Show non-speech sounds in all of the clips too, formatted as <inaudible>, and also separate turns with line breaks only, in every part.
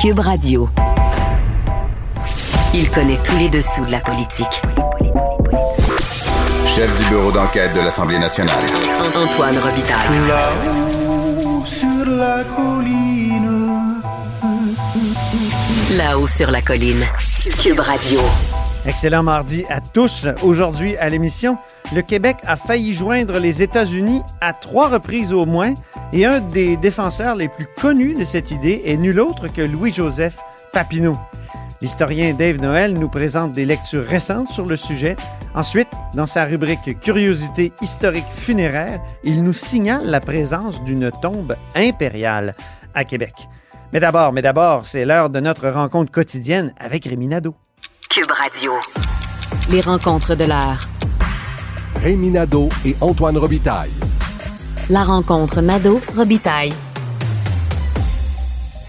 Cube Radio. Il connaît tous les dessous de la politique.
Chef du bureau d'enquête de l'Assemblée nationale.
Antoine Robitaille.
Là-haut sur la colline.
Là-haut sur la colline. Cube Radio.
Excellent mardi à tous. Aujourd'hui à l'émission, le Québec a failli joindre les États-Unis à trois reprises au moins et un des défenseurs les plus connus de cette idée est nul autre que Louis-Joseph Papineau. L'historien Dave Noël nous présente des lectures récentes sur le sujet. Ensuite, dans sa rubrique Curiosité historique funéraire, il nous signale la présence d'une tombe impériale à Québec. Mais d'abord, mais d'abord, c'est l'heure de notre rencontre quotidienne avec Rémi Nadeau.
Cube Radio. Les rencontres de l'heure.
Rémi Nadeau et Antoine Robitaille.
La rencontre Nadeau-Robitaille.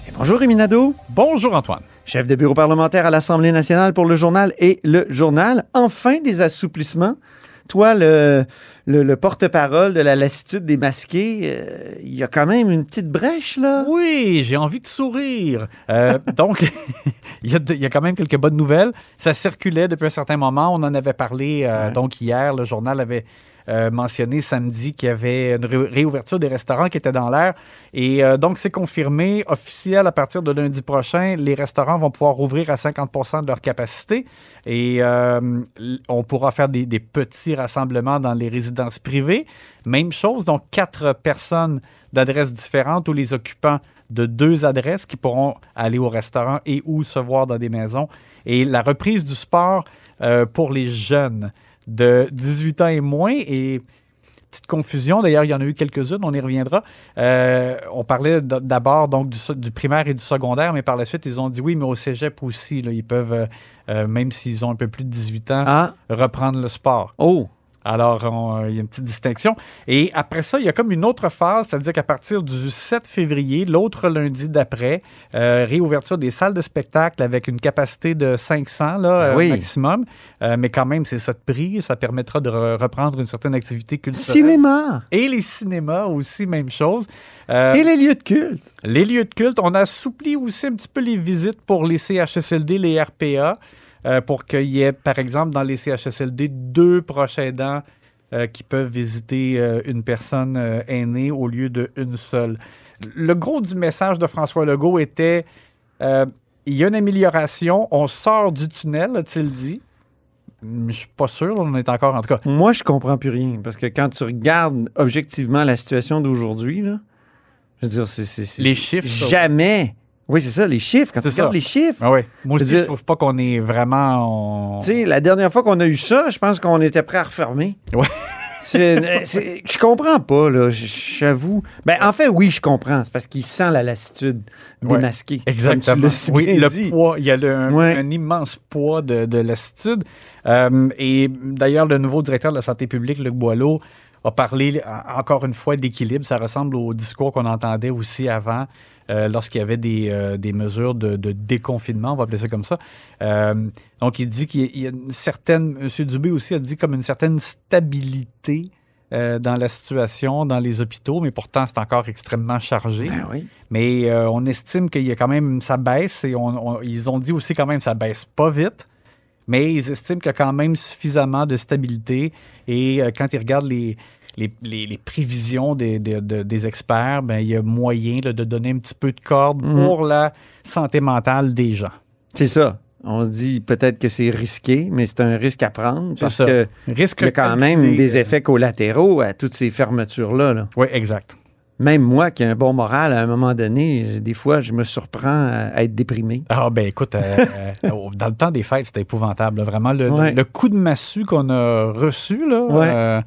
Et bonjour Rémi Nadeau,
Bonjour Antoine.
chef de bureau parlementaire à l'Assemblée nationale pour le journal et le journal. Enfin des assouplissements. Toi, le, le, le porte-parole de la lassitude des masqués, euh, il y a quand même une petite brèche, là.
Oui, j'ai envie de sourire. Euh, <laughs> donc, <laughs> il y, a y quand même quelques bonnes nouvelles. Ça circulait depuis un certain moment. On en avait parlé euh,
Ouais.
donc hier. Le journal avait euh, mentionné samedi qu'il y avait une ré- réouverture des restaurants qui était dans l'air. Et euh, donc, c'est confirmé, officiel à partir de lundi prochain. Les restaurants vont pouvoir ouvrir à 50% de leur capacité. Et euh, on pourra faire des, petits rassemblements dans les résidences privées. Même chose, donc quatre personnes d'adresses différentes ou les occupants de deux adresses qui pourront aller au restaurant et ou se voir dans des maisons. Et la reprise du sport pour les jeunes de 18 ans et moins. Et petite confusion, d'ailleurs, il y en a eu quelques-unes, on y reviendra. Euh, on parlait d'abord donc du, primaire et du secondaire, mais par la suite, ils ont dit oui, mais au cégep aussi, là, ils peuvent, euh, euh, même s'ils ont un peu plus de 18 ans,
Ah,
reprendre le sport.
oh,
Alors, on- euh, il y a une petite distinction. Et après ça, il y a comme une autre phase, c'est-à-dire qu'à partir du 7 février, l'autre lundi d'après, euh, réouverture des salles de spectacle avec une capacité de 500 là, euh,
Oui.
maximum. Euh, mais quand même, c'est ça de prix. Ça permettra de re- reprendre une certaine activité culturelle.
cinéma
Et les cinémas aussi, même chose. Euh,
et les lieux de culte.
les lieux de culte, on a assoupli aussi un petit peu les visites pour les CHSLD, les RPA, euh, pour qu'il y ait, par exemple, dans les CHSLD, deux proches aidants euh, qui peuvent visiter euh, une personne euh, aînée au lieu d'une seule. Le gros du message de François Legault était il y a une amélioration, on sort du tunnel, a-t-il dit. Je suis pas sûr, on est encore en tout cas.
Moi, je comprends plus rien, parce que quand tu regardes objectivement la situation d'aujourd'hui, je veux dire, c'est...
Les chiffres.
Jamais... Oui, c'est ça, les chiffres. Quand tu
ça.
regardes les chiffres,
Ah ouais. Moi
Je
aussi, trouve pas qu'on est vraiment. on-
Tu sais, la dernière fois qu'on a eu ça, je pense qu'on était prêt à refermer.
Ouais.
Euh, je comprends pas, là. J'avoue. Ben, en fait, oui, je comprends. C'est parce qu'il sent la lassitude démasquée.
Exactement. oui, le
dit.
poids, il y a le- un,
Ouais.
un immense poids de, de lassitude. Euh, et d'ailleurs, le nouveau directeur de la santé publique, Luc Boileau, a parlé en- encore une fois d'équilibre. Ça ressemble au discours qu'on entendait aussi avant, euh, lorsqu'il y avait des, euh, des mesures de, de déconfinement, on va appeler ça comme ça. Euh, donc, il dit qu'il y a- une certaine. M. Dubé aussi a dit comme une certaine stabilité. dans la situation, dans les hôpitaux, mais pourtant c'est encore extrêmement chargé.
Ben oui.
Mais euh, on estime qu'il y a quand même, ça baisse et on- on- ils ont dit aussi quand même ça baisse pas vite. Mais ils estiment qu'il y a quand même suffisamment de stabilité. Et euh, quand ils regardent les, les, les- les prévisions des, des- de- des experts, ben, il y a moyen là, de donner un petit peu de corde
Mhm.
pour la santé mentale des gens.
C'est ça. On se dit peut-être que c'est risqué, mais c'est un risque à prendre parce
ça.
que
Risque
il y a quand même des
euh,
effets collatéraux à toutes ces fermetures-là. là.
Oui, exact.
Même moi qui ai un bon moral, à un moment donné, des fois, je me surprends à être déprimé.
Ah ben écoute, euh, euh, <laughs> dans le temps des fêtes, c'était épouvantable. là. Vraiment, le,
Ouais.
le- le coup de massue qu'on a reçu là,
Ouais.
euh,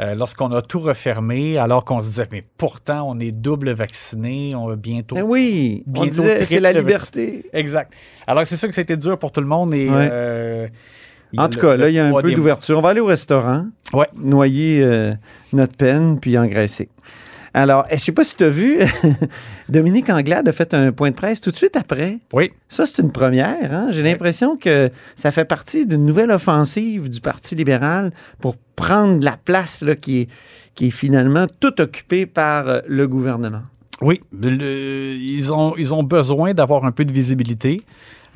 euh, lorsqu'on a tout refermé, alors qu'on se disait, mais pourtant, on est double vacciné, on va bientôt...
Ben oui, on disait c'est la liberté.
Exact. Alors c'est sûr que c'était dur pour tout le monde. Et,
Ouais.
euh,
En tout
le-
cas, là, il y a un peu d'ouverture. On va aller au restaurant,
Ouais.
noyer euh, notre peine, puis engraisser. Alors, je ne sais pas si tu as vu, <laughs> Dominique Anglade a fait un point de presse tout de suite après.
Oui,
Ça, c'est une première. hein? J'ai l'impression que ça fait partie d'une nouvelle offensive du Parti libéral pour prendre la place là, qui, est, qui est finalement toute occupée par euh, le gouvernement.
Oui, le- ils, ont, ils ont besoin d'avoir un peu de visibilité.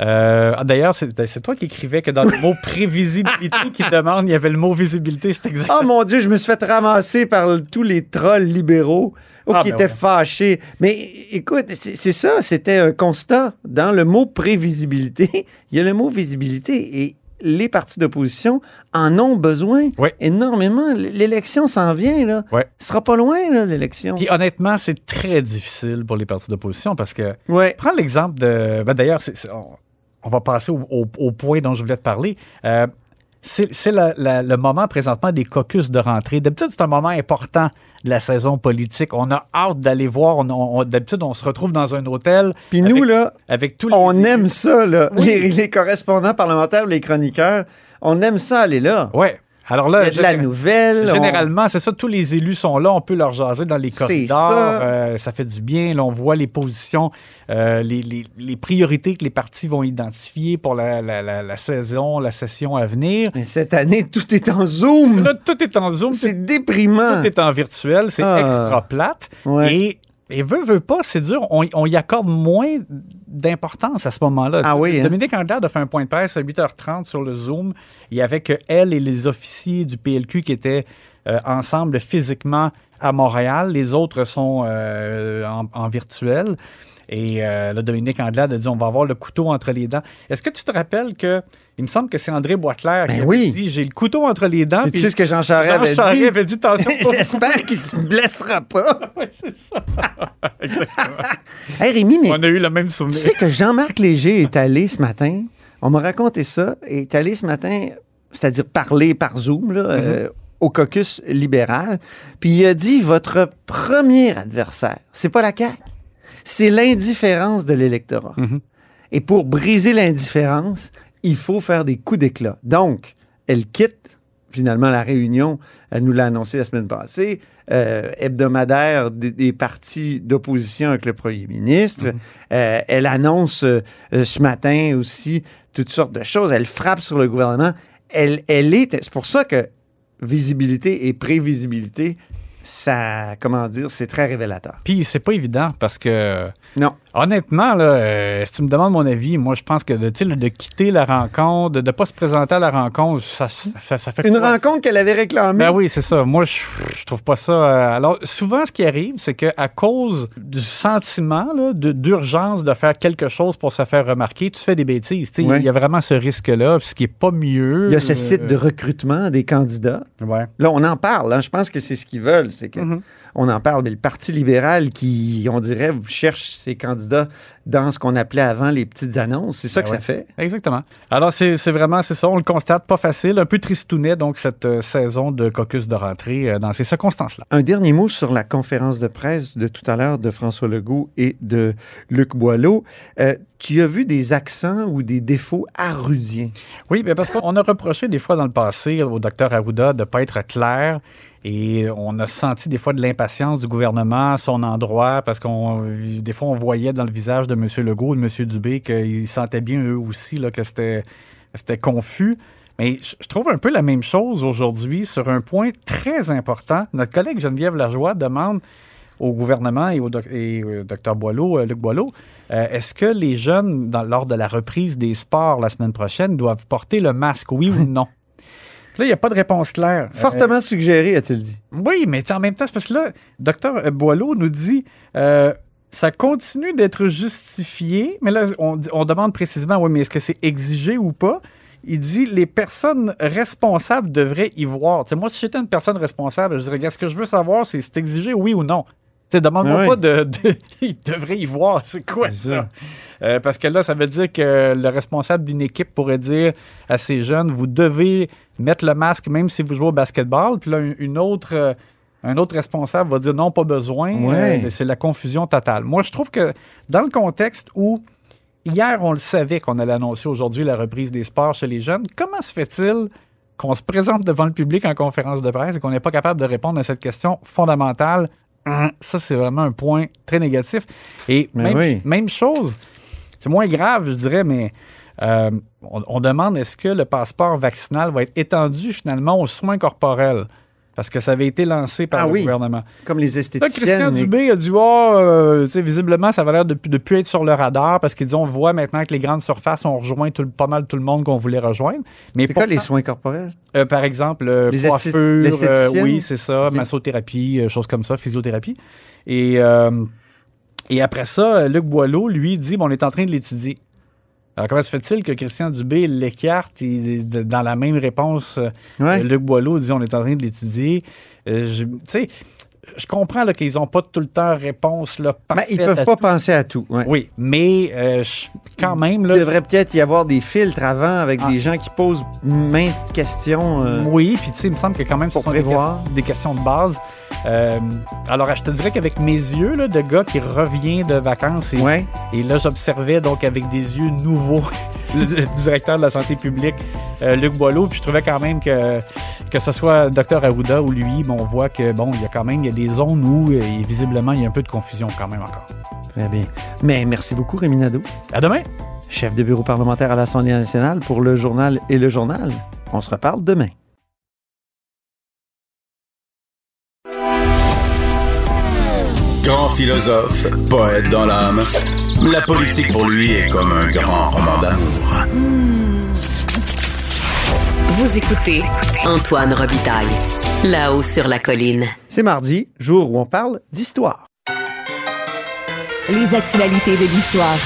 Euh, ah, D'ailleurs, c'est c'est toi qui écrivais que dans le mot prévisibilité <laughs> qui demande, il y avait le mot visibilité. C'est exact.
Oh mon Dieu, je me suis fait ramasser par tous les trolls libéraux oh,
Ah,
qui
ben
étaient
ouais.
fâchés. Mais écoute, c'est ça, c'était un constat. Dans le mot prévisibilité, <laughs> il y a le mot visibilité et les partis d'opposition en ont besoin énormément. L'élection s'en vient, là. Ce sera pas loin, là, l'élection.
Puis honnêtement, c'est très difficile pour les partis d'opposition parce que. Prends l'exemple de. ben, D'ailleurs, on, va passer au, au- au point dont je voulais te parler. Euh, c'est le moment présentement des caucus de rentrée. D'habitude, c'est un moment important de la saison politique. On a hâte d'aller voir. On- on- D'habitude, on se retrouve dans un hôtel.
Puis nous,
avec-
là,
avec tous les
on aime ça, là.
Oui. <laughs>
Les, les correspondants parlementaires, les chroniqueurs, on aime ça aller là.
Ouais. Alors
Il
là,
y a de la
géné-
nouvelle. on-
Généralement, c'est ça, tous les élus sont là, on peut leur jaser dans les corridors,
ça.
euh, ça fait du bien, là, on voit les positions, euh, les, les- les priorités que les partis vont identifier pour la, la- la- la saison, la session à venir.
Mais cette année, tout est en Zoom.
Là, tout est en Zoom,
C'est
tout
déprimant.
est en virtuel, c'est
Ah.
extra plate.
Ouais.
Et, et veut, veut pas, c'est dur, on, on y accorde moins d'importance à ce moment-là.
Ah oui, hein?
Dominique Anglade a fait un point de presse à 8h30 sur le Zoom. Il y avait que elle et les officiers du PLQ qui étaient euh, ensemble physiquement à Montréal. Les autres sont euh, en, en virtuel. Et euh, là, Dominique Anglade a dit on va avoir le couteau entre les dents. Est-ce que tu te rappelles que, il me semble que c'est André Boitler qui
Ben
avait
oui.
dit j'ai le couteau entre les dents.
Tu sais ce que Jean Charest
Jean
avait
Charest
dit?
avait dit attention. <laughs>
J'espère qu'il se blessera pas. <laughs>
Ouais, c'est ça. <laughs> Exactement.
Hey Rémi, mais
On a eu le même
tu
souvenir.
sais que Jean-Marc Léger est allé ce matin, on m'a raconté ça, est allé ce matin, c'est-à-dire parler par Zoom, là, euh, au caucus libéral, puis il a dit votre premier adversaire, c'est pas la CAQ, c'est l'indifférence de l'électorat.
Mhm.
Et pour briser l'indifférence, il faut faire des coups d'éclat. Donc, elle quitte finalement la réunion, elle nous l'a annoncé la semaine passée, euh, hebdomadaire des, des partis d'opposition avec le premier ministre. Euh, elle annonce euh, euh, ce matin aussi toutes sortes de choses. Elle frappe sur le gouvernement. Elle, elle est. C'est pour ça que visibilité et prévisibilité, ça, comment dire, c'est très révélateur.
Puis c'est pas évident parce que
Non.
Honnêtement, là, euh, si tu me demandes mon avis, moi je pense que de, quitter la rencontre, de ne pas se présenter à la rencontre, ça, ça, fait- ça fait
Une
quoi?
rencontre qu'elle avait réclamée.
Ben oui, c'est ça. Moi, je, je trouve pas ça. euh, alors, souvent, ce qui arrive, c'est qu'à cause du sentiment de- d'urgence de, faire quelque chose pour se faire remarquer, tu fais des bêtises.
Ouais.
Il y a vraiment ce risque-là, ce qui est pas mieux.
Il y a ce
euh,
site de recrutement des candidats.
Ouais.
Là, on en parle. hein. Je pense que c'est ce qu'ils veulent. C'est que
Mhm.
On en parle. Mais le Parti libéral qui, on dirait, cherche ses candidats dans ce qu'on appelait avant les petites annonces. C'est ça
Ben
que
ouais.
ça fait?
Exactement. Alors, c'est vraiment, c'est ça, on le constate, pas facile, un peu tristounet, donc, cette euh, saison de caucus de rentrée euh, dans ces circonstances-là.
Un dernier mot sur la conférence de presse de tout à l'heure de François Legault et de Luc Boileau. Euh, tu as vu des accents ou des défauts arudiens?
Oui, bien parce qu'on a reproché des fois dans le passé au docteur Arruda de ne pas être clair et on a senti des fois de l'impatience du gouvernement à son endroit parce qu'on des fois on voyait dans le visage de M. Legault et de M. Dubé qu'ils sentaient bien eux aussi là, que c'était c'était confus. Mais je trouve un peu la même chose aujourd'hui sur un point très important. Notre collègue Geneviève Lajoie demande au gouvernement et au doc- et, docteur Boileau, euh, Luc Boileau, euh, est-ce que les jeunes, lors de la reprise des sports la semaine prochaine, doivent porter le masque, oui ou non? Là, il n'y a pas de réponse claire. Euh,
Fortement suggéré, a-t-il dit.
oui, mais en même temps, c'est parce que là, docteur Boileau nous dit euh, ça continue d'être justifié, mais là, on, demande précisément oui, mais est-ce que c'est exigé ou pas? Il dit les personnes responsables devraient y voir. Moi, si j'étais une personne responsable, je dirais ce que je veux savoir, c'est si c'est exigé, oui ou non. Sais, Demande-moi
oui.
pas de, de- <laughs> Il devrait y voir. C'est quoi ça? Euh, parce que là, ça veut dire que le responsable d'une équipe pourrait dire à ces jeunes, vous devez mettre le masque même si vous jouez au basketball. Puis là, une- autre, euh, un autre responsable va dire non, pas besoin.
Ouais.
Euh, mais c'est la confusion totale. Moi, je trouve que dans le contexte où hier, on le savait qu'on allait annoncer aujourd'hui la reprise des sports chez les jeunes, comment se fait-il qu'on se présente devant le public en conférence de presse et qu'on n'est pas capable de répondre à cette question fondamentale? Hum, Ça, c'est vraiment un point très négatif. Et
Mais
même,
oui.
même chose, c'est moins grave, je dirais, mais euh, on, on demande est-ce que le passeport vaccinal va être étendu finalement aux soins corporels? Parce que ça avait été lancé par
Ah
le
oui.
gouvernement.
Comme les
Là, Christian
esthéticiennes. mais-
Dubé a dit oh, euh, tu sais, visiblement, ça va l'air de, de plus être sur le radar parce qu'ils disent on voit maintenant que les grandes surfaces ont rejoint tout pas mal tout le monde qu'on voulait rejoindre. Mais
C'est quoi les soins corporels?
euh, par exemple, euh,
Les
coiffure, euh, oui, c'est ça, massothérapie, euh, choses comme ça, physiothérapie. Et, et après ça, Luc Boileau, lui, dit bon, on est en train de l'étudier. Alors, comment se fait-il que Christian Dubé l'écarte? Et dans la même réponse, euh,
Ouais.
Luc Boileau dit on est en train de l'étudier? Euh, je- Tu sais, je comprends là, qu'ils n'ont pas tout le temps réponse là,
Ben,
parfaite.
ils peuvent pas
tout.
penser à tout. ouais.
Oui, mais euh, je- quand même, là,
Il devrait peut-être y avoir des filtres avant avec
Ah.
des gens qui posent maintes questions. euh,
Oui, puis tu sais, il me semble que quand même, ce sont des, des questions de base. Euh, alors, je te dirais qu'avec mes yeux là, de gars qui revient de vacances, et,
Ouais.
et là, j'observais donc avec des yeux nouveaux <laughs> le, le directeur de la santé publique, euh, Luc Boileau, puis je trouvais quand même que que ce soit Dr Arruda ou lui, bon, on voit que bon, il y a quand même il y a des zones où euh, visiblement il y a un peu de confusion quand même encore.
Très bien. Mais merci beaucoup, Rémi Nadeau,
À demain.
chef de bureau parlementaire à l'Assemblée nationale pour le journal et le journal. On se reparle demain.
Grand philosophe, poète dans l'âme, la politique pour lui est comme un grand roman d'amour.
Vous écoutez Antoine Robitaille, là-haut sur la colline.
C'est mardi, jour où on parle d'histoire.
Les actualités de l'histoire.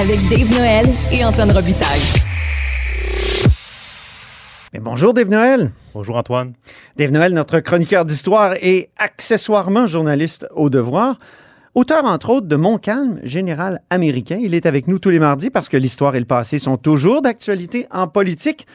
Avec Dave Noël et Antoine Robitaille.
Mais bonjour, Dave Noël.
Bonjour Antoine.
Dave Noël, notre chroniqueur d'histoire et accessoirement journaliste au devoir. Auteur, entre autres, de Montcalm, général américain. Il est avec nous tous les mardis parce que l'histoire et le passé sont toujours d'actualité en politique.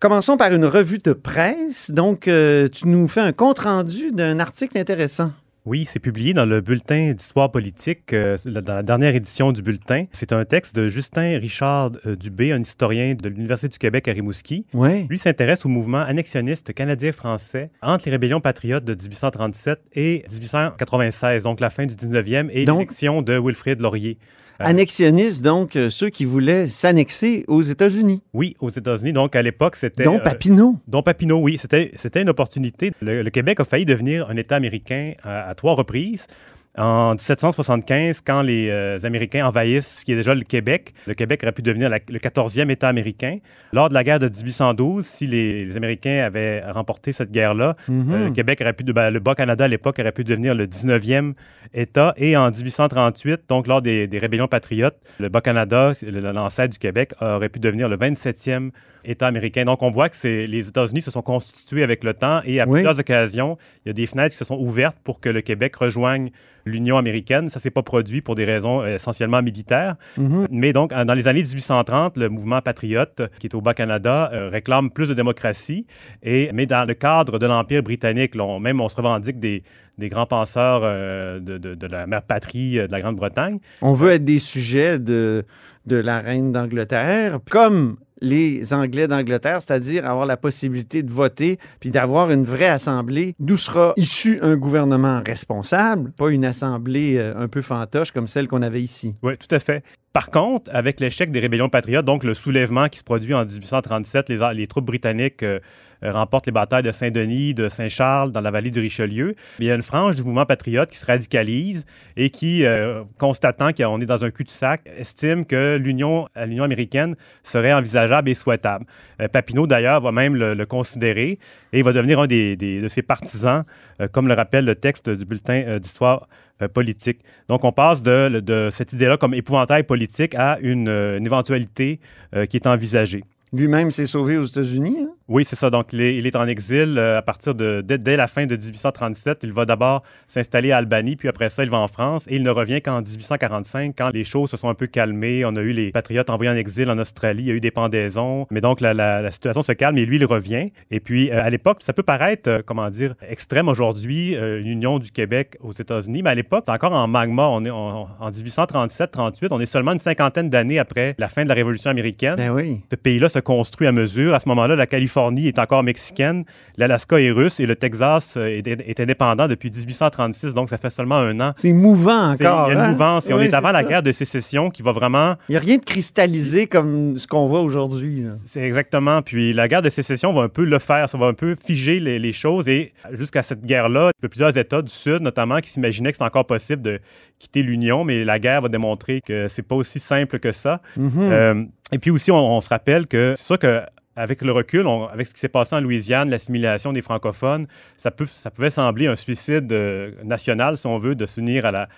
Commençons par une revue de presse. Donc, euh, tu nous fais un compte-rendu d'un article intéressant.
Oui, c'est publié dans le bulletin d'histoire politique, euh, dans la dernière édition du bulletin. C'est un texte de Justin Richard euh, Dubé, un historien de l'Université du Québec à Rimouski.
Oui.
Lui s'intéresse au mouvement annexionniste canadien-français entre les rébellions patriotes de 1837 et 1896, donc la fin du 19e, et l'élection de Wilfrid Laurier. Euh,
Annexionnistes, donc, euh, ceux qui voulaient s'annexer aux États-Unis,
Oui, aux États-Unis. Donc, à l'époque, c'était...
dont
euh,
Papineau.
Dont Papineau, oui, c'était, c'était une opportunité. Le, le Québec a failli devenir un État américain à, à trois reprises. En 1775, quand les euh, Américains envahissent ce qui est déjà le Québec, le Québec aurait pu devenir la- le 14e État américain. Lors de la guerre de 1812, si les, les Américains avaient remporté cette guerre-là,
Mhm.
euh, le Québec aurait pu, ben, le Bas-Canada à l'époque aurait pu devenir le 19e État. Et en 1838, donc lors des, des rébellions patriotes, le Bas-Canada, l'ancêtre du Québec, aurait pu devenir le 27e État américain. Donc on voit que les États-Unis se sont constitués avec le temps et à
Oui.
plusieurs occasions, il y a des fenêtres qui se sont ouvertes pour que le Québec rejoigne l'Union américaine. Ça s'est pas produit pour des raisons euh, essentiellement militaires.
Mhm.
Mais donc, dans les années 1830, le mouvement patriote, qui est au Bas-Canada, euh, réclame plus de démocratie. Et, mais dans le cadre de l'Empire britannique, là, on- même on se revendique des, des grands penseurs euh, de, de- de la mère patrie euh, de la Grande-Bretagne.
On veut être des sujets de, de la reine d'Angleterre, comme les Anglais d'Angleterre, c'est-à-dire avoir la possibilité de voter puis d'avoir une vraie assemblée d'où sera issu un gouvernement responsable, pas une assemblée euh, un peu fantoche comme celle qu'on avait ici.
Oui, tout à fait. Par contre, avec l'échec des rébellions patriotes, donc le soulèvement qui se produit en 1837, les, troupes britanniques euh, euh, remportent les batailles de Saint-Denis, de Saint-Charles, dans la vallée du Richelieu. Il y a une frange du mouvement patriote qui se radicalise et qui, euh, constatant qu'on est dans un cul-de-sac, estime que l'union à l'Union américaine serait envisageable et souhaitable. Euh, Papineau, d'ailleurs, va même le, considérer et va devenir un des, de ses partisans, euh, comme le rappelle le texte du bulletin euh, d'histoire euh, politique. Donc, on passe de, de cette idée-là comme épouvantail politique à une, euh, éventualité euh, qui est envisagée.
Lui-même s'est sauvé aux États-Unis. hein?
Oui, c'est ça. Donc, il est, il est en exil euh, à partir de dès, dès la fin de 1837. Il va d'abord s'installer à Albanie, puis après ça, il va en France. Et il ne revient qu'en 1845, quand les choses se sont un peu calmées. On a eu les patriotes envoyés en exil en Australie. Il y a eu des pendaisons. Mais donc, la, la- la situation se calme et lui, il revient. Et puis, euh, à l'époque, ça peut paraître, euh, comment dire, extrême aujourd'hui, euh, l'union du Québec aux États-Unis. Mais à l'époque, c'est encore en magma. On est en, en 1837-38. On est seulement une cinquantaine d'années après la fin de la Révolution américaine
Ben oui.
ce pays-là se construit à mesure. À ce moment-là, la Californie Californie est encore mexicaine, l'Alaska est russe et le Texas euh, est, est indépendant depuis 1836. Donc, ça fait seulement un an.
C'est mouvant encore.
Il y a une
hein?
mouvance. Et on est avant la guerre de sécession qui va vraiment
Il n'y a rien de cristallisé comme ce qu'on voit aujourd'hui.
C'est exactement. Puis la guerre de sécession va un peu le faire. Ça va un peu figer les, les choses. Et jusqu'à cette guerre-là, il y a plusieurs États du Sud, notamment, qui s'imaginaient que c'est encore possible de quitter l'Union, mais la guerre va démontrer que c'est pas aussi simple que ça.
Mhm.
Euh, et puis aussi, on, on se rappelle que c'est sûr que avec le recul, avec ce qui s'est passé en Louisiane, l'assimilation des francophones, ça, peut, ça pouvait sembler un suicide euh, national, si on veut, de s'unir à la,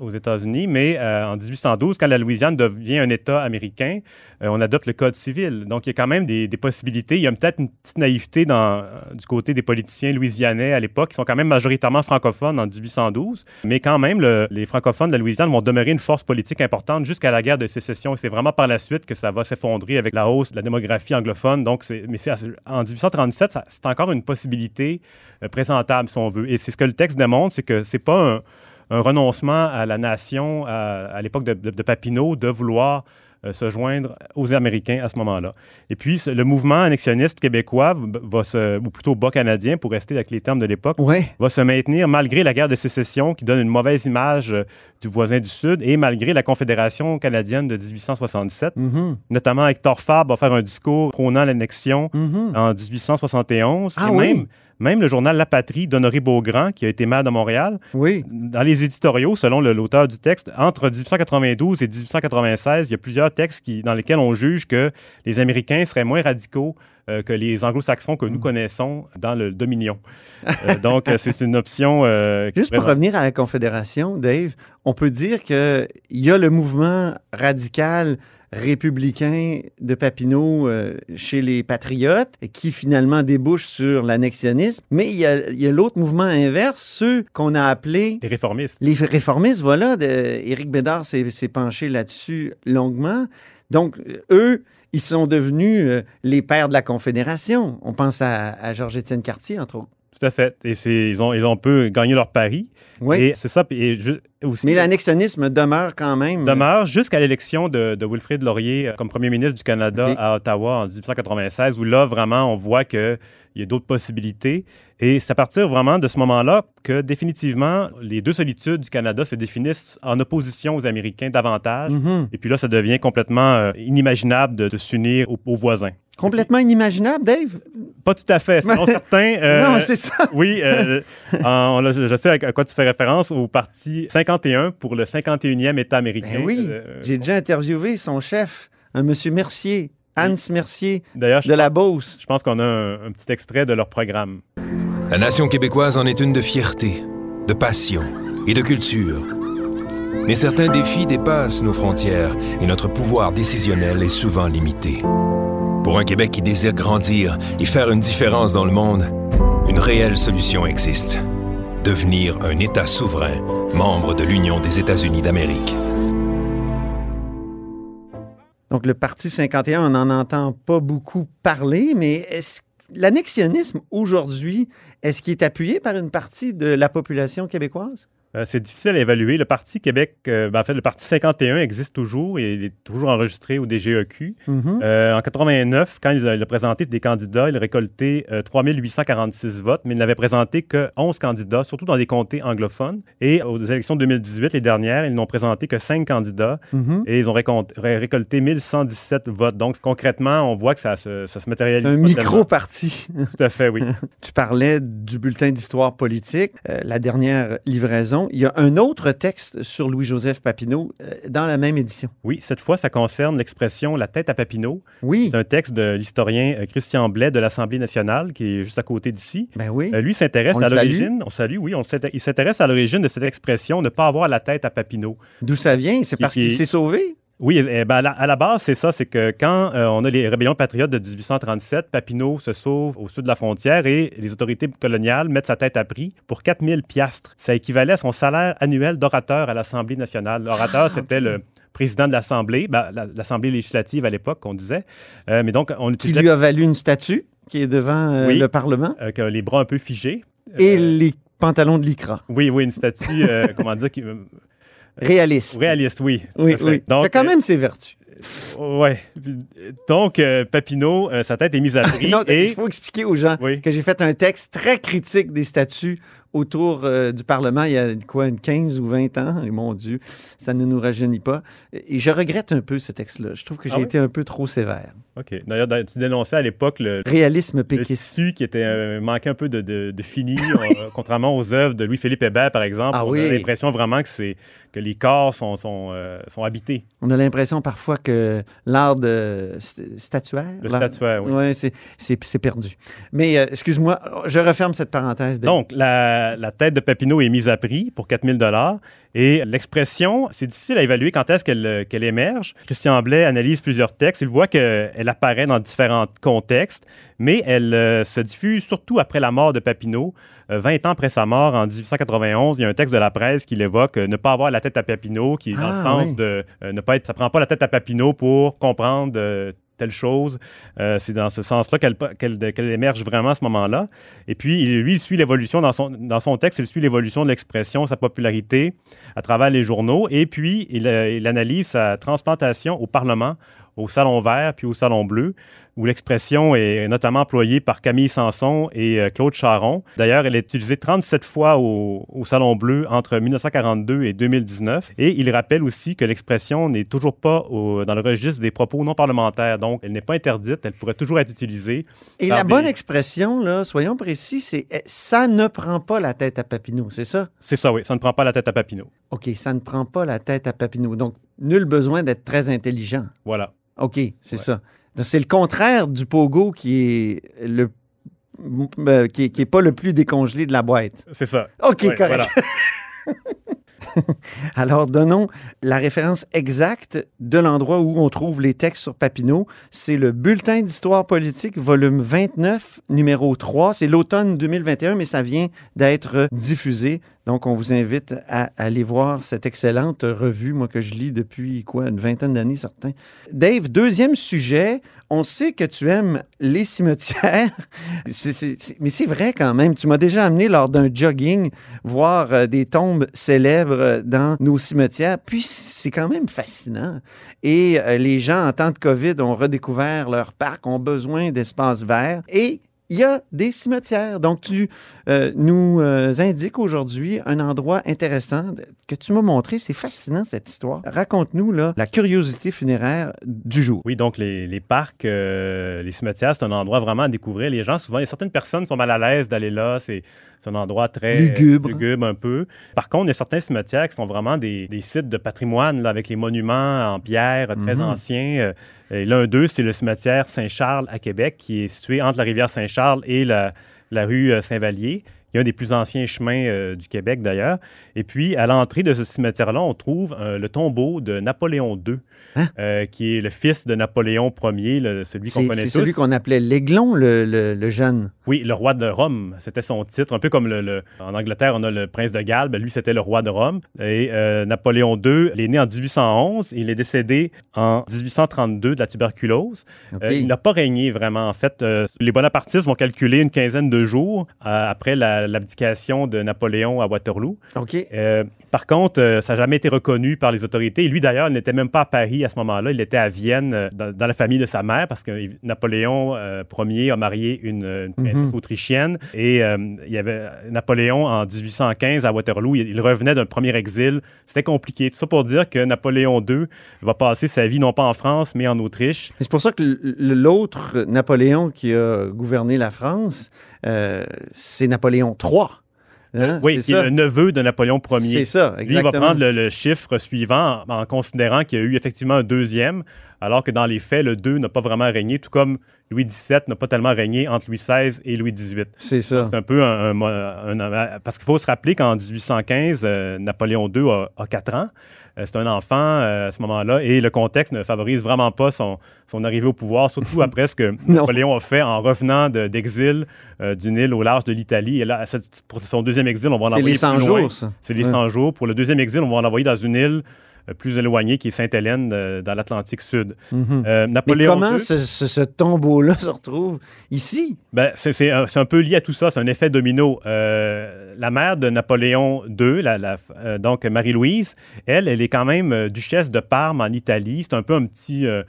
aux États-Unis. Mais euh, en 1812, quand la Louisiane devient un État américain, euh, on adopte le Code civil. Donc, il y a quand même des, possibilités. Il y a peut-être une petite naïveté euh, du côté des politiciens louisianais à l'époque, qui sont quand même majoritairement francophones en 1812. Mais quand même, le- les francophones de la Louisiane vont demeurer une force politique importante jusqu'à la guerre de sécession. C'est vraiment par la suite que ça va s'effondrer avec la hausse de la démographie anglophone. Donc, mais en 1837, ça- c'est encore une possibilité euh, présentable, si on veut. Et c'est ce que le texte démontre, c'est que c'est pas un, un renoncement à la nation à, à l'époque de, de- de Papineau de vouloir euh, se joindre aux Américains à ce moment-là. Et puis, le mouvement annexionniste québécois va se, ou plutôt bas canadien, pour rester avec les termes de l'époque,
Ouais.
va se maintenir malgré la guerre de sécession qui donne une mauvaise image euh, du voisin du Sud et malgré la Confédération canadienne de 1867.
Mhm.
Notamment, Hector Fabre va faire un discours prônant l'annexion
Mhm.
en 1871.
Ah
et
oui?
même, même le journal La Patrie d'Honoré Beaugrand, qui a été maire de Montréal,
Oui.
dans les éditoriaux, selon le- l'auteur du texte, entre 1892 et 1896, il y a plusieurs textes qui, dans lesquels on juge que les Américains seraient moins radicaux euh, que les anglo-saxons que
Mm.
nous connaissons dans le Dominion. Euh, donc, euh, c'est une option... euh,
Juste pour revenir à la Confédération, Dave, on peut dire qu'il y a le mouvement radical républicain de Papineau euh, chez les patriotes qui finalement débouche sur l'annexionnisme, mais il y a, l'autre mouvement inverse, ceux qu'on a appelés
Les réformistes.
les réformistes, voilà, de, Éric Bédard s'est penché là-dessus longuement. Donc, eux, ils sont devenus euh, les pères de la Confédération. On pense à, à Georges-Étienne Cartier, entre autres.
Tout à fait. Et ils ont, ils ont un peu gagné leur pari.
Oui.
Et c'est ça. Et aussi,
Mais l'annexionnisme demeure quand même.
demeure jusqu'à l'élection de, de Wilfrid Laurier euh, comme premier ministre du Canada à Ottawa en 1896, où là, vraiment, on voit qu'il y a d'autres possibilités. Et c'est à partir vraiment de ce moment-là que définitivement, les deux solitudes du Canada se définissent en opposition aux Américains davantage.
Mhm.
Et puis là, ça devient complètement euh, inimaginable de, de s'unir aux, aux voisins.
Complètement inimaginable, Dave?
Pas tout à fait. Selon <laughs> certains... euh,
non, c'est ça.
oui, euh, en- là, je sais à quoi tu fais référence, au parti 51 pour le 51e État américain.
Ben oui,
Euh,
j'ai déjà interviewé son chef, un monsieur Mercier, Hans Mercier,
D'ailleurs,
de la Beauce.
Je pense qu'on a un, un petit extrait de leur programme.
La nation québécoise en est une de fierté, de passion et de culture. Mais certains défis dépassent nos frontières et notre pouvoir décisionnel est souvent limité. Pour un Québec qui désire grandir et faire une différence dans le monde, une réelle solution existe. Devenir un État souverain, membre de l'Union des États-Unis d'Amérique.
Donc, le Parti 51, on n'en entend pas beaucoup parler, mais est-ce l'annexionnisme aujourd'hui, est-ce qu'il est appuyé par une partie de la population québécoise?
Euh, c'est difficile à évaluer. Le Parti Québec, euh, ben, en fait, le Parti 51 existe toujours et il est toujours enregistré au DGEQ.
Mhm.
Euh, en 89, quand il a, il a présenté des candidats, il a récolté euh, 3846 votes, mais il n'avait présenté que 11 candidats, surtout dans des comtés anglophones. Et aux élections de 2018, les dernières, ils n'ont présenté que 5 candidats
Mhm.
et ils ont ré- récolté 1117 votes. Donc, concrètement, on voit que ça se, ça se matérialise.
Un micro-parti.
Tout à fait, oui. <laughs>
Tu parlais du bulletin d'histoire politique, la dernière livraison. Il y a un autre texte sur Louis-Joseph Papineau euh, dans la même édition.
Oui, cette fois, ça concerne l'expression la tête à Papineau.
Oui,
C'est un texte de l'historien euh, Christian Blais de l'Assemblée nationale, qui est juste à côté d'ici.
ben oui.
Euh, lui s'intéresse à l'origine. On salue, oui. On il s'intéresse à l'origine de cette expression ne pas avoir la tête à Papineau.
D'où ça vient? C'est parce
qui-
qu'il s'est sauvé?
Oui, eh ben, à, la, à la base, c'est ça. C'est que quand euh, on a les rébellions patriotes de 1837, Papineau se sauve au sud de la frontière et les autorités coloniales mettent sa tête à prix pour 4000 piastres. Ça équivalait à son salaire annuel d'orateur à l'Assemblée nationale. L'orateur,
Ah,
c'était le président de l'Assemblée, ben, la- l'Assemblée législative à l'époque, qu'on disait. Euh, mais donc, on
Qui
utilisait
lui a valu une statue qui est devant euh,
Oui.
le Parlement
que les bras un peu figés.
et les pantalons de lycra.
Oui, oui, une statue, <laughs> comment dire, qui,
Réaliste.
réaliste, oui.
Oui, oui.
Donc,
quand
euh,
même ses vertus.
Ouais. Donc, euh, Papineau, euh, sa tête est mise à <laughs> prix.
Non,
et
Il faut expliquer aux gens
Oui.
que j'ai fait un texte très critique des statuts autour euh, du Parlement il y a quoi, une 15 ou 20 ans? Et mon Dieu, ça ne nous rajeunit pas. Et je regrette un peu ce texte-là. Je trouve que j'ai
Ah oui?
été un peu trop sévère.
OK. D'ailleurs, tu dénonçais à l'époque le,
Réalisme
le
péquiste.
tissu qui était euh, manquait un peu de, de, de fini, euh, <laughs> contrairement aux œuvres de Louis-Philippe Hébert, par exemple.
Ah
on
oui.
a l'impression vraiment que c'est que les corps sont, sont, sont habités.
On a l'impression parfois que l'art de st- statuaire.
Le statuaire, oui.
Ouais, c'est- c'est c'est perdu. Mais excuse-moi, je referme cette parenthèse.
Donc, la, la tête de Papineau est mise à prix pour 4000 dollars. Et l'expression, c'est difficile à évaluer quand est-ce qu'elle émerge. Christian Blais analyse plusieurs textes. Il voit qu'elle apparaît dans différents contextes, mais elle euh, se diffuse surtout après la mort de Papineau. Euh, 20 ans après sa mort, en 1891, il y a un texte de la presse qui l'évoque euh, ne pas avoir la tête à Papineau, qui est dans
Ah,
le sens
oui.
de euh, ne pas être, ça prend pas la tête à Papineau pour comprendre telle chose. Euh, c'est dans ce sens-là qu'elle émerge vraiment à ce moment-là. Et puis, lui, il suit l'évolution dans son, dans son texte, il suit l'évolution de l'expression, sa popularité à travers les journaux. Et puis, il, euh, il analyse sa transplantation au Parlement, au Salon Vert, puis au Salon Bleu, où l'expression est notamment employée par Camille Sanson et euh, Claude Charon. D'ailleurs, elle est utilisée 37 fois au, au Salon Bleu entre 1942 et 2019. Et il rappelle aussi que l'expression n'est toujours pas au- dans le registre des propos non parlementaires. Donc, elle n'est pas interdite, elle pourrait toujours être utilisée.
Et la
des-
bonne expression, là, soyons précis, c'est eh, ça ne prend pas la tête à Papineau, c'est ça?
C'est ça, oui. Ça ne prend pas la tête à Papineau.
OK, ça ne prend pas la tête à Papineau. Donc, nul besoin d'être très intelligent.
Voilà.
OK, c'est
Ouais.
ça. C'est le contraire du pogo qui est le euh, qui est, qui est pas le plus décongelé de la boîte.
C'est ça.
OK, correct.
voilà. <laughs>
Alors, donnons la référence exacte de l'endroit où on trouve les textes sur Papineau. C'est le Bulletin d'histoire politique, volume 29, numéro 3. C'est l'automne 2021, mais ça vient d'être diffusé. Donc, on vous invite à aller voir cette excellente revue, moi, que je lis depuis, quoi, une vingtaine d'années, certains. Dave, deuxième sujet. On sait que tu aimes les cimetières. <laughs> Mais c'est vrai quand même. Tu m'as déjà amené lors d'un jogging voir euh, des tombes célèbres dans nos cimetières. Puis c'est quand même fascinant. Et euh, les gens, en temps de COVID, ont redécouvert leur parc, ont besoin d'espaces verts. Et il y a des cimetières. Donc, tu euh, nous euh, indiques aujourd'hui un endroit intéressant que tu m'as montré. C'est fascinant, cette histoire. Raconte-nous là, la curiosité funéraire du jour.
Oui, donc les, les parcs, euh, les cimetières, c'est un endroit vraiment à découvrir. Les gens, souvent, certaines personnes sont mal à l'aise d'aller là. C'est c'est un endroit très
Lugubre.
lugubre un peu. Par contre, il y a certains cimetières qui sont vraiment des, des sites de patrimoine là, avec les monuments en pierre très
Mhm.
anciens. Euh, Et l'un d'eux, c'est le cimetière Saint-Charles à Québec, qui est situé entre la rivière Saint-Charles et la, la rue euh, Saint-Vallier, qui est un des plus anciens chemins euh, du Québec d'ailleurs. Et puis, à l'entrée de ce cimetière-là, on trouve euh, le tombeau de Napoléon II,
Hein?
euh, qui est le fils de Napoléon Ier, le- celui qu'on
C'est
connaît
c'est
tous.
celui qu'on appelait l'aiglon, le, le- le jeune.
Oui, le roi de Rome, c'était son titre. Un peu comme le, en Angleterre, on a le prince de Galles. Ben, lui, c'était le roi de Rome. Et Napoléon II, il est né en 1811. Il est décédé en 1832 de la tuberculose. Il n'a pas régné vraiment. En fait, les bonapartistes vont calculer une quinzaine de jours après la- l'abdication de Napoléon à Waterloo.
OK.
Euh, par contre, euh, ça n'a jamais été reconnu par les autorités. Et lui, d'ailleurs, il n'était même pas à Paris à ce moment-là. Il était à Vienne, euh, dans, dans la famille de sa mère, parce que Napoléon euh, Ier a marié une, une princesse
Mhm.
autrichienne. Et il y avait Napoléon, en 1815, à Waterloo, il, il revenait d'un premier exil. C'était compliqué. Tout ça pour dire que Napoléon II va passer sa vie non pas en France, mais en Autriche.
C'est pour ça que l'autre Napoléon qui a gouverné la France, c'est Napoléon III. Hein?
Oui,
C'est
le neveu de Napoléon Ier.
C'est ça,
Lui, il va
exactement.
prendre le, le chiffre suivant en, en considérant qu'il y a eu effectivement un deuxième, alors que dans les faits, le 2 n'a pas vraiment régné, tout comme Louis XVII n'a pas tellement régné entre Louis XVI et Louis XVIII.
C'est ça.
C'est un peu un... un- un- un- parce qu'il faut se rappeler qu'en 1815, euh, Napoléon II a, a 4 ans. Euh, c'est un enfant euh, à ce moment-là et le contexte ne favorise vraiment pas son, son arrivée au pouvoir, surtout après ce que. <laughs> Napoléon a fait en revenant de- d'exil euh, d'une île au large de l'Italie. Et là, pour son deuxième exil, on va en
C'est les 100
plus loin.
jours, ça.
C'est les
Ouais.
100 jours. Pour le deuxième exil, on va l'envoyer dans une île plus éloigné, qui est Sainte-Hélène euh, dans l'Atlantique Sud.
Mhm.
Euh,
Mais
Napoléon
comment
II,
ce, ce- ce tombeau-là <laughs> se retrouve ici?
ben, c'est un, peu lié à tout ça, c'est un effet domino. Euh, la mère de Napoléon II, la, la- euh, donc Marie-Louise, elle, elle est quand même euh, duchesse de Parme en Italie. C'est un peu un petit, euh,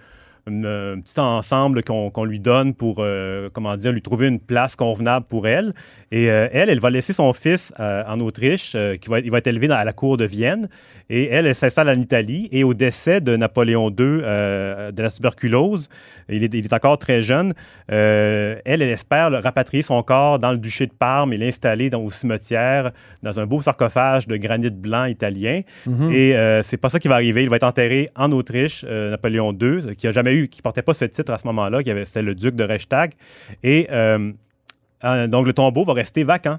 un petit ensemble qu'on lui donne pour, euh, comment dire, lui trouver une place convenable pour elle. Et euh, elle, elle va laisser son fils euh, en Autriche, euh, qui va, il va être élevé à la cour de Vienne. Et elle, elle s'installe en Italie. Et au décès de Napoléon II euh, de la tuberculose, il est, il est encore très jeune, euh, elle, elle espère le- rapatrier son corps dans le duché de Parme et l'installer dans, au cimetière, dans un beau sarcophage de granit blanc italien.
Mhm.
Et euh, c'est pas ça qui va arriver. Il va être enterré en Autriche, euh, Napoléon II, qui a jamais eu, qui portait pas ce titre à ce moment-là, qui avait, c'était le duc de Reichstag. Et donc le tombeau va rester vacant.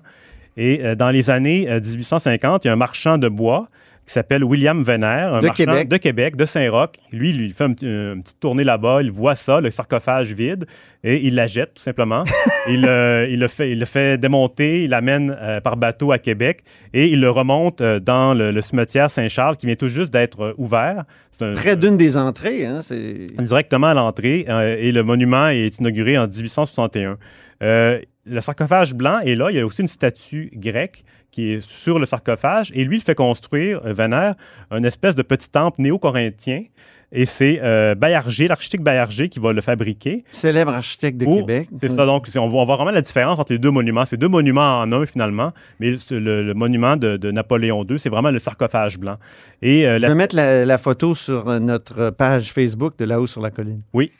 Et dans les années euh, 1850, il y a un marchand de bois qui s'appelle William Venner, un
De
marchand
Québec.
de Québec, de Saint-Roch. Lui, il fait un petit- une petite tournée là-bas, il voit ça, le sarcophage vide, et il la jette tout simplement. <laughs> il, euh, il, le fait, il le fait démonter, il l'amène euh, par bateau à Québec, et il le remonte euh, dans le, le cimetière Saint-Charles qui vient tout juste d'être euh, ouvert. C'est un-
Près d'une des entrées, hein? C'est...
directement à l'entrée euh, et le monument est inauguré en 1861. Euh, le sarcophage blanc est là. Il y a aussi une statue grecque qui est sur le sarcophage et lui, il fait construire, euh, Venner, une espèce de petit temple néo-corinthien. Et c'est euh, Bayarger, l'architecte Bayarger, qui va le fabriquer.
Célèbre architecte de
Pour-
Québec.
C'est ça, donc on voit, on voit vraiment la différence entre les deux monuments. C'est deux monuments en un finalement, mais le, le monument de, de Napoléon II, c'est vraiment le sarcophage blanc. Et euh,
Je
la-
vais mettre la, la photo sur notre page Facebook de là-haut sur la colline.
Oui.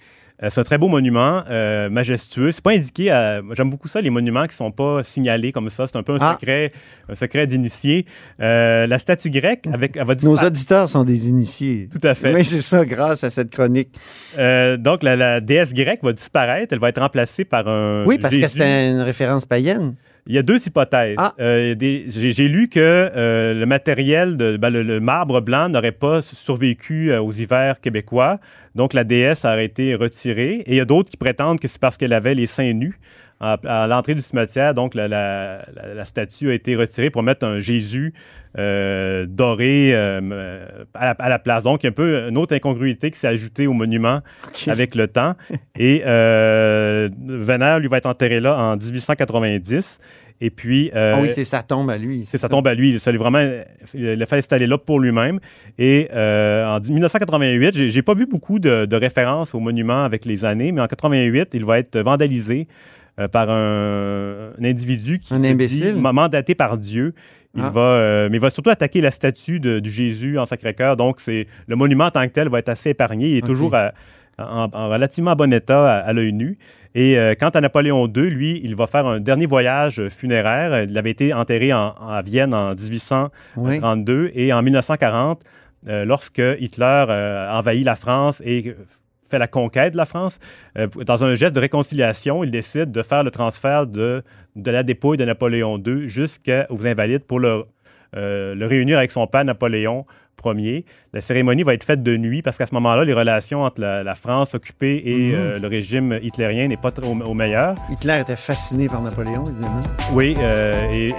Euh, c'est un très beau monument, euh, majestueux. C'est pas indiqué à. J'aime beaucoup ça, les monuments qui sont pas signalés comme ça. C'est un peu un
Ah.
secret, un secret d'initié. Euh, la statue grecque avec.
Nos auditeurs sont des initiés.
Tout à fait.
Oui, c'est ça, grâce à cette chronique.
Euh, donc, la, la déesse grecque va disparaître. Elle va être remplacée par un.
Oui, parce que c'était une référence païenne.
Il y a deux hypothèses.
Ah.
Euh, J'ai j'ai lu que euh, le matériel, de, ben, le, le marbre blanc n'aurait pas survécu euh, aux hivers québécois. Donc la déesse aurait été retirée. Et il y a d'autres qui prétendent que c'est parce qu'elle avait les seins nus à, à l'entrée du cimetière. Donc la, la- la- la statue a été retirée pour mettre un Jésus euh, doré euh, à, la, à la place. Donc il y a un peu une autre incongruité qui s'est ajoutée au monument avec le temps. <laughs> Et euh, Venner, lui, va être enterré là en 1890. Et puis. euh,
Ah oui, c'est sa tombe à lui.
c'est sa tombe à lui. Ça, vraiment, il l'a fait installer là pour lui-même. Et euh, en 1988, j'ai, j'ai pas vu beaucoup de, de références au monument avec les années, mais en 88, il va être vandalisé euh, par un, un individu qui
Un imbécile?
dit ma- mandaté par Dieu. Il
Ah.
va, euh, mais il va surtout attaquer la statue de, du Jésus en Sacré-Cœur. Donc, c'est le monument en tant que tel va être assez épargné. Il est toujours à- en, en relativement bon état à, à l'œil nu. Et euh, quant à Napoléon II, lui, il va faire un dernier voyage funéraire. Il avait été enterré en- à Vienne en 1832
Oui.
et en 1940, euh, lorsque Hitler euh, envahit la France et fait la conquête de la France, euh, dans un geste de réconciliation, il décide de faire le transfert de, de la dépouille de Napoléon II jusqu'aux Invalides pour le, euh, le réunir avec son père Napoléon Ier. La cérémonie va être faite de nuit parce qu'à ce moment-là, les relations entre la, la France occupée et
Mhm.
euh, le régime hitlérien n'est pas au, au meilleur.
Hitler était fasciné par Napoléon, évidemment.
Oui, euh, et, et-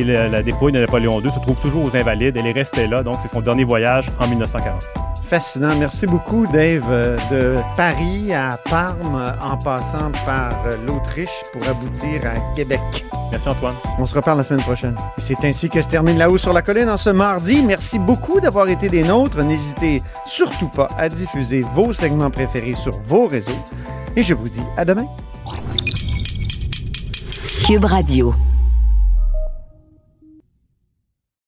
et la, la dépouille de Napoléon II se trouve toujours aux Invalides. Elle est restée là, donc c'est son dernier voyage en 1940.
Fascinant. Merci beaucoup, Dave, euh, de Paris à Parme, euh, en passant par euh, l'Autriche pour aboutir à Québec.
Merci Antoine.
On se reparle la semaine prochaine. Et c'est ainsi que se termine là-haut sur la colline en ce mardi. Merci beaucoup d'avoir été des nôtres. N'hésitez surtout pas à diffuser vos segments préférés sur vos réseaux. Et je vous dis à demain.
Cube Radio.